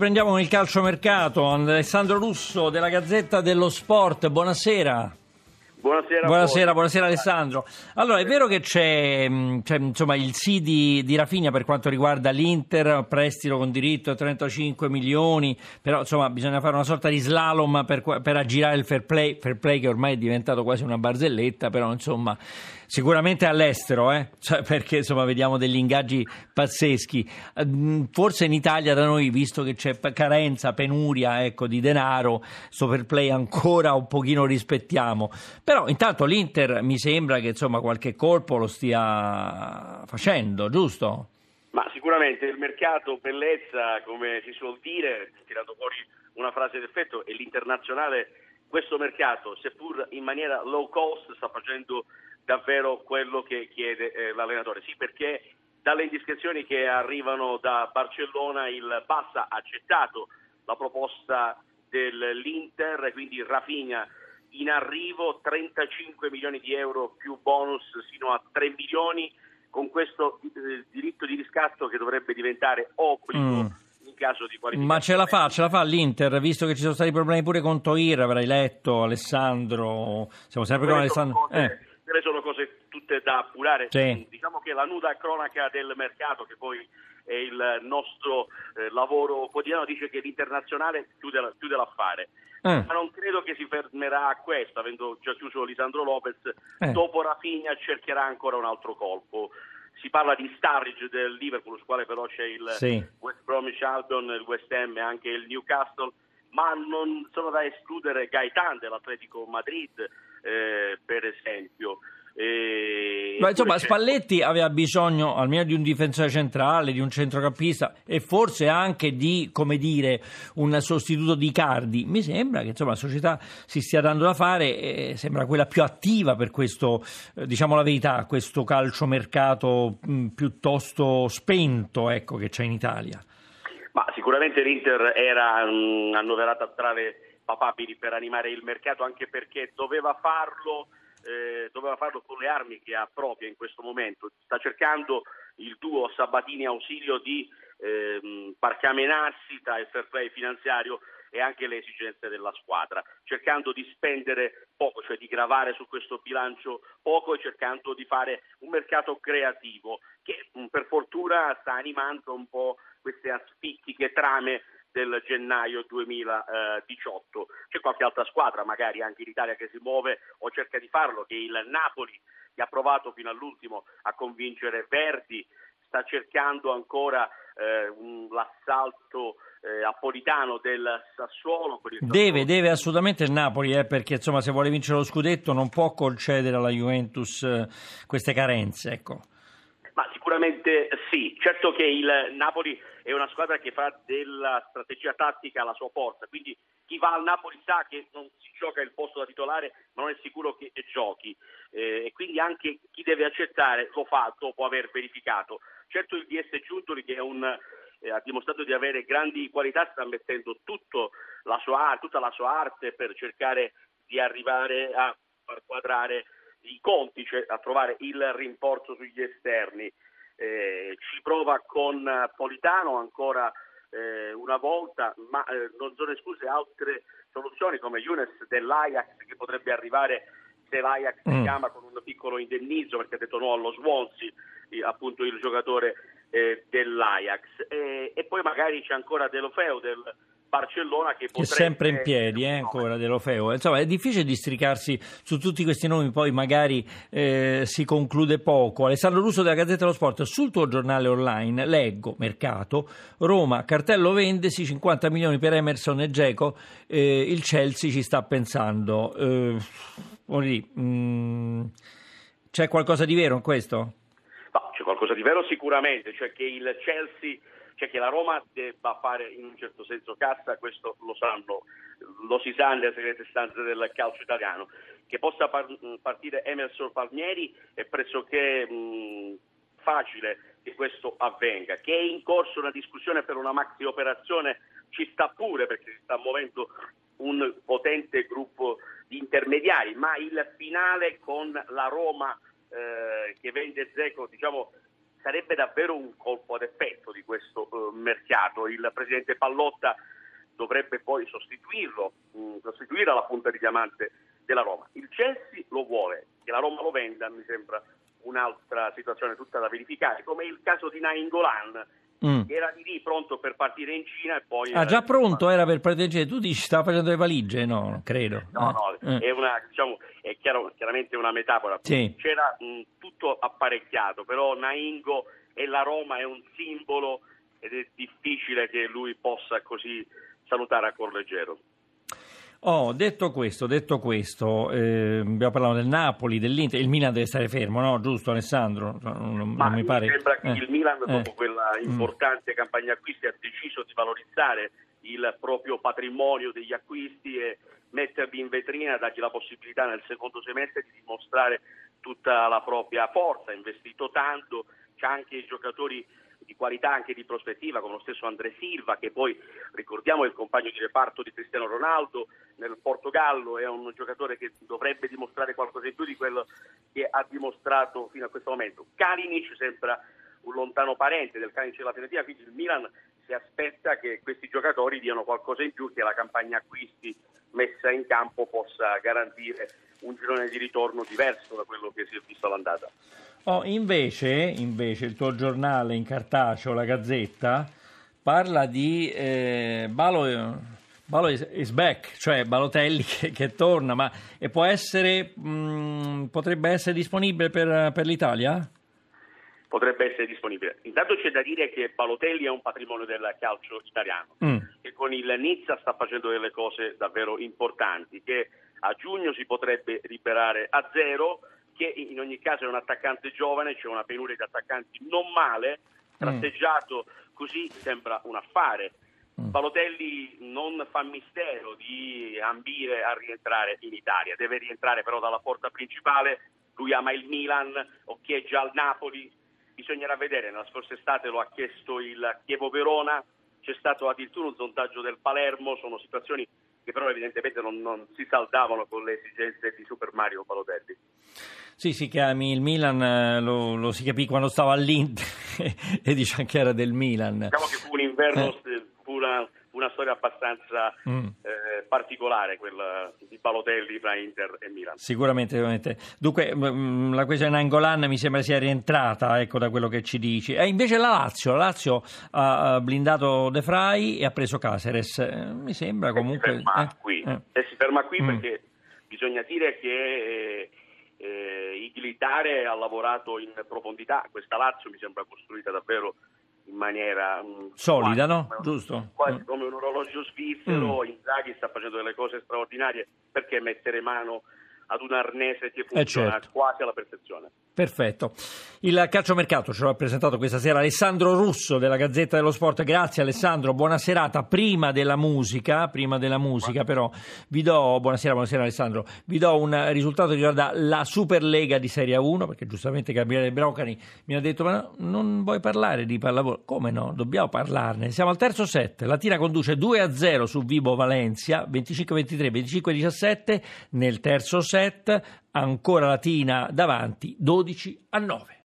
Prendiamo il calciomercato, Alessandro Russo della Gazzetta dello Sport, buonasera. Buonasera, buonasera, buonasera, Alessandro. Allora, è vero che c'è, c'è insomma, il sì di, di Rafinha per quanto riguarda l'Inter, prestito con diritto a 35 milioni, però insomma bisogna fare una sorta di slalom per, per aggirare il fair play, fair play che ormai è diventato quasi una barzelletta, però insomma sicuramente all'estero, eh? cioè, perché insomma vediamo degli ingaggi pazzeschi. Forse in Italia da noi, visto che c'è carenza, penuria ecco, di denaro, sto fair play ancora un pochino rispettiamo. Però intanto l'Inter mi sembra che insomma qualche colpo lo stia facendo, giusto? Ma sicuramente il mercato bellezza, come si suol dire, tirato fuori una frase d'effetto, e l'internazionale questo mercato, seppur in maniera low cost, sta facendo davvero quello che chiede eh, l'allenatore. Sì, perché dalle indiscrezioni che arrivano da Barcellona il Bassa ha accettato la proposta dell'Inter, quindi Rafinha in arrivo 35 milioni di euro più bonus sino a 3 milioni con questo eh, diritto di riscatto che dovrebbe diventare obbligo. Mm in caso di qualificazione. Ma ce la fa, ce la fa l'Inter, visto che ci sono stati problemi pure con Toir, avrai letto, Alessandro, siamo sempre con Alessandro. eh quelle sono cose tutte da appurare. Sì. Diciamo che la nuda cronaca del mercato, che poi è il nostro eh, lavoro quotidiano, dice che l'internazionale chiude, chiude l'affare. Eh. Ma non credo che si fermerà a questo, avendo già chiuso Lisandro Lopez. Eh. Dopo Rafinha cercherà ancora un altro colpo. Si parla di Starridge del Liverpool, su quale però c'è il sì. West Bromwich Albion, il West Ham e anche il Newcastle ma non sono da escludere Gaetan dell'Atletico Madrid, eh, per esempio. E... Ma insomma, Spalletti aveva bisogno almeno di un difensore centrale, di un centrocampista e forse anche di, come dire, un sostituto di Cardi. Mi sembra che insomma, la società si stia dando da fare sembra quella più attiva per questo, eh, diciamo la verità, questo calciomercato mh, piuttosto spento ecco, che c'è in Italia. Ma sicuramente l'Inter era mh, annoverata tra le papabili per animare il mercato anche perché doveva farlo, eh, doveva farlo con le armi che ha proprie in questo momento. Sta cercando il duo Sabatini-Ausilio di eh, parcamenarsi tra il fair play finanziario e anche le esigenze della squadra, cercando di spendere poco, cioè di gravare su questo bilancio poco e cercando di fare un mercato creativo che per fortuna sta animando un po' queste aspittiche trame del gennaio 2018. C'è qualche altra squadra, magari anche in Italia, che si muove o cerca di farlo, che il Napoli, che ha provato fino all'ultimo a convincere Verdi, sta cercando ancora eh, un, l'assalto eh, apolitano del Sassuolo. Deve, deve assolutamente il Napoli, eh, perché insomma, se vuole vincere lo scudetto non può concedere alla Juventus eh, queste carenze. Ecco. Ma sicuramente sì, certo che il Napoli è una squadra che fa della strategia tattica la sua forza, quindi chi va al Napoli sa che non si gioca il posto da titolare, ma non è sicuro che giochi. Eh, e quindi anche chi deve accettare lo fa dopo aver verificato. Certo il DS Giuntoli che un, eh, ha dimostrato di avere grandi qualità, sta mettendo la sua, tutta la sua arte per cercare di arrivare a far quadrare i conti, cioè a trovare il rimporzo sugli esterni. Eh, ci prova con Politano ancora eh, una volta, ma eh, non sono escluse altre soluzioni come Younes dell'Ajax che potrebbe arrivare se l'Ajax mm. chiama con un piccolo indennizzo perché ha detto no allo Swansea, appunto il giocatore eh, dell'Ajax. e poi magari c'è ancora Delofeo del Barcellona che potrebbe... È sempre in piedi eh, ancora Delofeo. Insomma, è difficile districarsi su tutti questi nomi, poi magari eh, si conclude poco. Alessandro Russo della Gazzetta dello Sport, sul tuo giornale online leggo, mercato, Roma, cartello vendesi, 50 milioni per Emerson e Geco, eh, il Chelsea ci sta pensando. Eh, lì, mh, mm, c'è qualcosa di vero in questo? No, c'è qualcosa di vero sicuramente, cioè che il Chelsea cioè che la Roma debba fare in un certo senso cassa, questo lo sanno, lo si sa nelle segrete stanze del calcio italiano. Che possa par- partire Emerson Palmieri è pressoché mh, facile che questo avvenga. Che è in corso una discussione per una maxi operazione ci sta pure perché si sta muovendo un potente gruppo di intermediari, ma il finale con la Roma eh, che vende Zeco, diciamo sarebbe davvero un colpo ad effetto di questo uh, mercato. Il presidente Pallotta dovrebbe poi sostituirlo, mh, mm, sostituire alla punta di diamante della Roma. Il Chelsea lo vuole, che la Roma lo venda mi sembra un'altra situazione tutta da verificare, come il caso di Nainggolan, mm. era di lì pronto per partire in Cina e poi... Ah, già pronto era per partire in Cina? Tu dici stava facendo le valigie? No, credo. No, no, eh. è, una, diciamo, è chiaro, chiaramente una metafora. Sì. C'era mh, tutto apparecchiato, però Naingo e la Roma è un simbolo ed è difficile che lui possa così salutare a cuor leggero. Oh, detto questo, detto questo eh, abbiamo parlato del Napoli, dell'Inter, il Milan deve stare fermo, no? Giusto Alessandro? Non, non mi, pare... sembra che eh. il Milan, dopo eh. quella mm. importante mm. campagna acquisti, ha deciso di valorizzare il proprio patrimonio degli acquisti e metterli in vetrina, dargli la possibilità nel secondo semestre di dimostrare tutta la propria forza, ha investito tanto, c'è anche i giocatori di qualità anche di prospettiva, come lo stesso André Silva, che poi ricordiamo è il compagno di reparto di Cristiano Ronaldo nel Portogallo, è un giocatore che dovrebbe dimostrare qualcosa in più di quello che ha dimostrato fino a questo momento. Kalinic sembra un lontano parente del Kalinic della Fiorentina, quindi il Milan si aspetta che questi giocatori diano qualcosa in più, che la campagna acquisti messa in campo possa garantire un girone di ritorno diverso da quello che si è visto all'andata. Oh, invece, invece, il tuo giornale in cartaceo, la Gazzetta, parla di eh, Balo, Balo is back, cioè Balotelli che, che torna, ma e può essere, mh, mm, potrebbe essere disponibile per, per, l'Italia? Potrebbe essere disponibile. Intanto c'è da dire che Balotelli è un patrimonio del calcio italiano, mm. che con il Nizza sta facendo delle cose davvero importanti, che a giugno si potrebbe liberare a zero che in ogni caso è un attaccante giovane, c'è una penuria di attaccanti non male, tratteggiato mm. così sembra un affare. Mm. Balotelli non fa mistero di ambire a rientrare in Italia, deve rientrare però dalla porta principale, lui ama il Milan, occhieggia al Napoli, bisognerà vedere, nella scorsa estate lo ha chiesto il Chievo Verona, c'è stato addirittura un sondaggio del Palermo, sono situazioni che però evidentemente non, non si saldavano con le esigenze di Super Mario Balotelli. Sì, si chiami il Milan, eh, lo, lo si capì quando stava all'Inter e dice anche era del Milan. Diciamo che fu un inverno, eh. fu una, una, storia abbastanza mm. eh, particolare quella di Balotelli tra Inter e Milan. Sicuramente, sicuramente. Dunque mm, la questione Angolan mi sembra sia rientrata ecco, da quello che ci dici. E invece la Lazio, la Lazio ha blindato De Frey e ha preso Caceres. Eh, mi sembra comunque... E si ferma qui, e si ferma qui mm. perché bisogna dire che eh, Iglitare ha lavorato in profondità, questa Lazio mi sembra costruita davvero in maniera um, solida, quasi, no? Come, Giusto. Quasi mm. come un orologio svizzero, mm. Inzaghi sta facendo delle cose straordinarie, perché mettere mano ad un arnese che eh, funziona certo. quasi alla perfezione. Perfetto. Il calciomercato ce l'ha presentato questa sera Alessandro Russo della Gazzetta dello Sport. Grazie Alessandro, buona serata. Prima della musica, prima della musica però vi do, buonasera, buonasera Alessandro, vi do un risultato che riguarda la Superlega di Serie 1, perché giustamente Gabriele Brocani mi ha detto ma non vuoi parlare di pallavolo? Come no? Dobbiamo parlarne. Siamo al terzo set, la Tira conduce 2 a 0 su Vibo Valencia, 25-23, 25-17 nel terzo set, ancora Latina davanti 12 a 9.